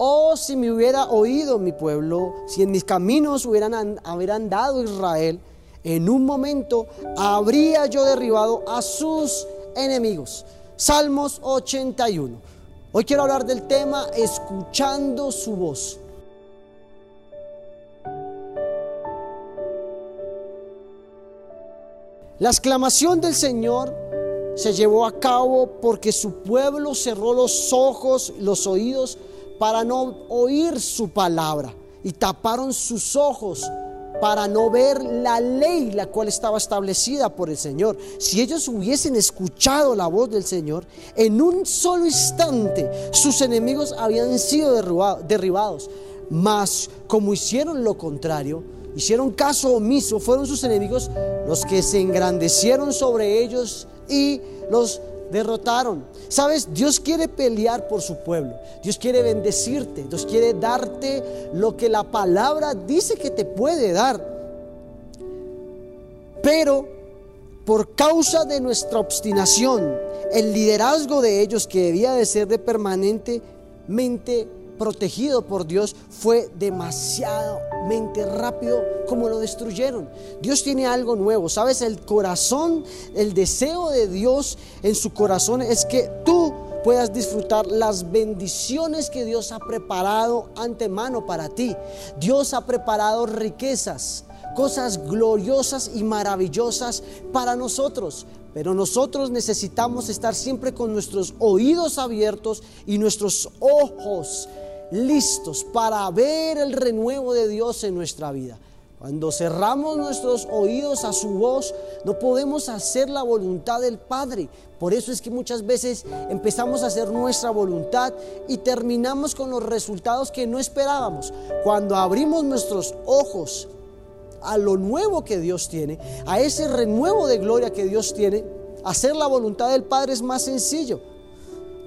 Oh, si me hubiera oído mi pueblo, si en mis caminos hubieran haber andado Israel, en un momento habría yo derribado a sus enemigos. Salmos 81. Hoy quiero hablar del tema escuchando su voz. La exclamación del Señor se llevó a cabo porque su pueblo cerró los ojos, los oídos para no oír su palabra y taparon sus ojos para no ver la ley la cual estaba establecida por el Señor. Si ellos hubiesen escuchado la voz del Señor, en un solo instante sus enemigos habían sido derribados. Mas como hicieron lo contrario, hicieron caso omiso, fueron sus enemigos los que se engrandecieron sobre ellos y los derrotaron. Sabes, Dios quiere pelear por su pueblo. Dios quiere bendecirte. Dios quiere darte lo que la palabra dice que te puede dar. Pero por causa de nuestra obstinación, el liderazgo de ellos que debía de ser de permanentemente protegido por Dios fue demasiadamente rápido como lo destruyeron. Dios tiene algo nuevo, ¿sabes? El corazón, el deseo de Dios en su corazón es que tú puedas disfrutar las bendiciones que Dios ha preparado antemano para ti. Dios ha preparado riquezas, cosas gloriosas y maravillosas para nosotros. Pero nosotros necesitamos estar siempre con nuestros oídos abiertos y nuestros ojos listos para ver el renuevo de Dios en nuestra vida. Cuando cerramos nuestros oídos a su voz, no podemos hacer la voluntad del Padre. Por eso es que muchas veces empezamos a hacer nuestra voluntad y terminamos con los resultados que no esperábamos. Cuando abrimos nuestros ojos a lo nuevo que Dios tiene, a ese renuevo de gloria que Dios tiene, hacer la voluntad del Padre es más sencillo.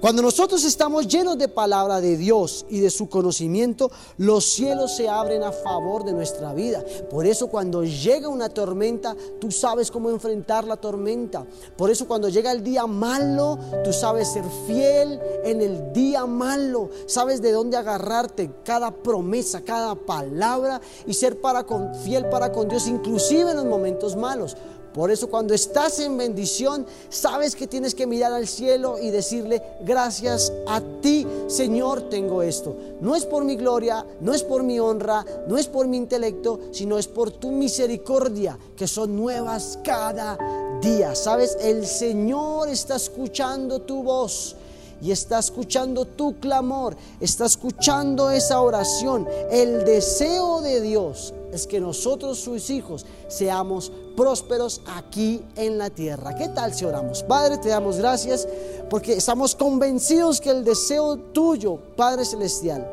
Cuando nosotros estamos llenos de palabra de Dios y de su conocimiento, los cielos se abren a favor de nuestra vida. Por eso cuando llega una tormenta, tú sabes cómo enfrentar la tormenta. Por eso cuando llega el día malo, tú sabes ser fiel en el día malo. Sabes de dónde agarrarte cada promesa, cada palabra y ser para con, fiel para con Dios, inclusive en los momentos malos. Por eso cuando estás en bendición, sabes que tienes que mirar al cielo y decirle, gracias a ti, Señor, tengo esto. No es por mi gloria, no es por mi honra, no es por mi intelecto, sino es por tu misericordia, que son nuevas cada día. Sabes, el Señor está escuchando tu voz y está escuchando tu clamor, está escuchando esa oración. El deseo de Dios es que nosotros, sus hijos, seamos prósperos aquí en la tierra. ¿Qué tal si oramos? Padre, te damos gracias porque estamos convencidos que el deseo tuyo, Padre Celestial,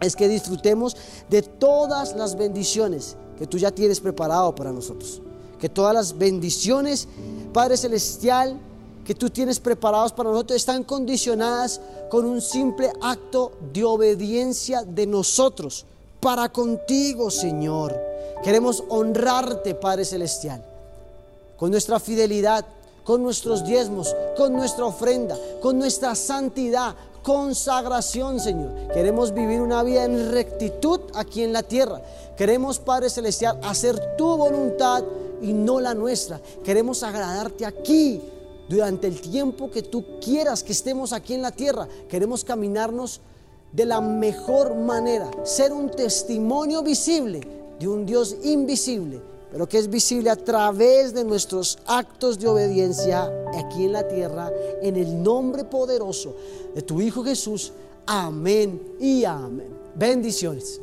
es que disfrutemos de todas las bendiciones que tú ya tienes preparado para nosotros. Que todas las bendiciones, Padre Celestial, que tú tienes preparados para nosotros están condicionadas con un simple acto de obediencia de nosotros para contigo, Señor. Queremos honrarte, Padre Celestial, con nuestra fidelidad, con nuestros diezmos, con nuestra ofrenda, con nuestra santidad, consagración, Señor. Queremos vivir una vida en rectitud aquí en la tierra. Queremos, Padre Celestial, hacer tu voluntad y no la nuestra. Queremos agradarte aquí durante el tiempo que tú quieras que estemos aquí en la tierra. Queremos caminarnos de la mejor manera, ser un testimonio visible de un Dios invisible, pero que es visible a través de nuestros actos de obediencia aquí en la tierra, en el nombre poderoso de tu Hijo Jesús. Amén y amén. Bendiciones.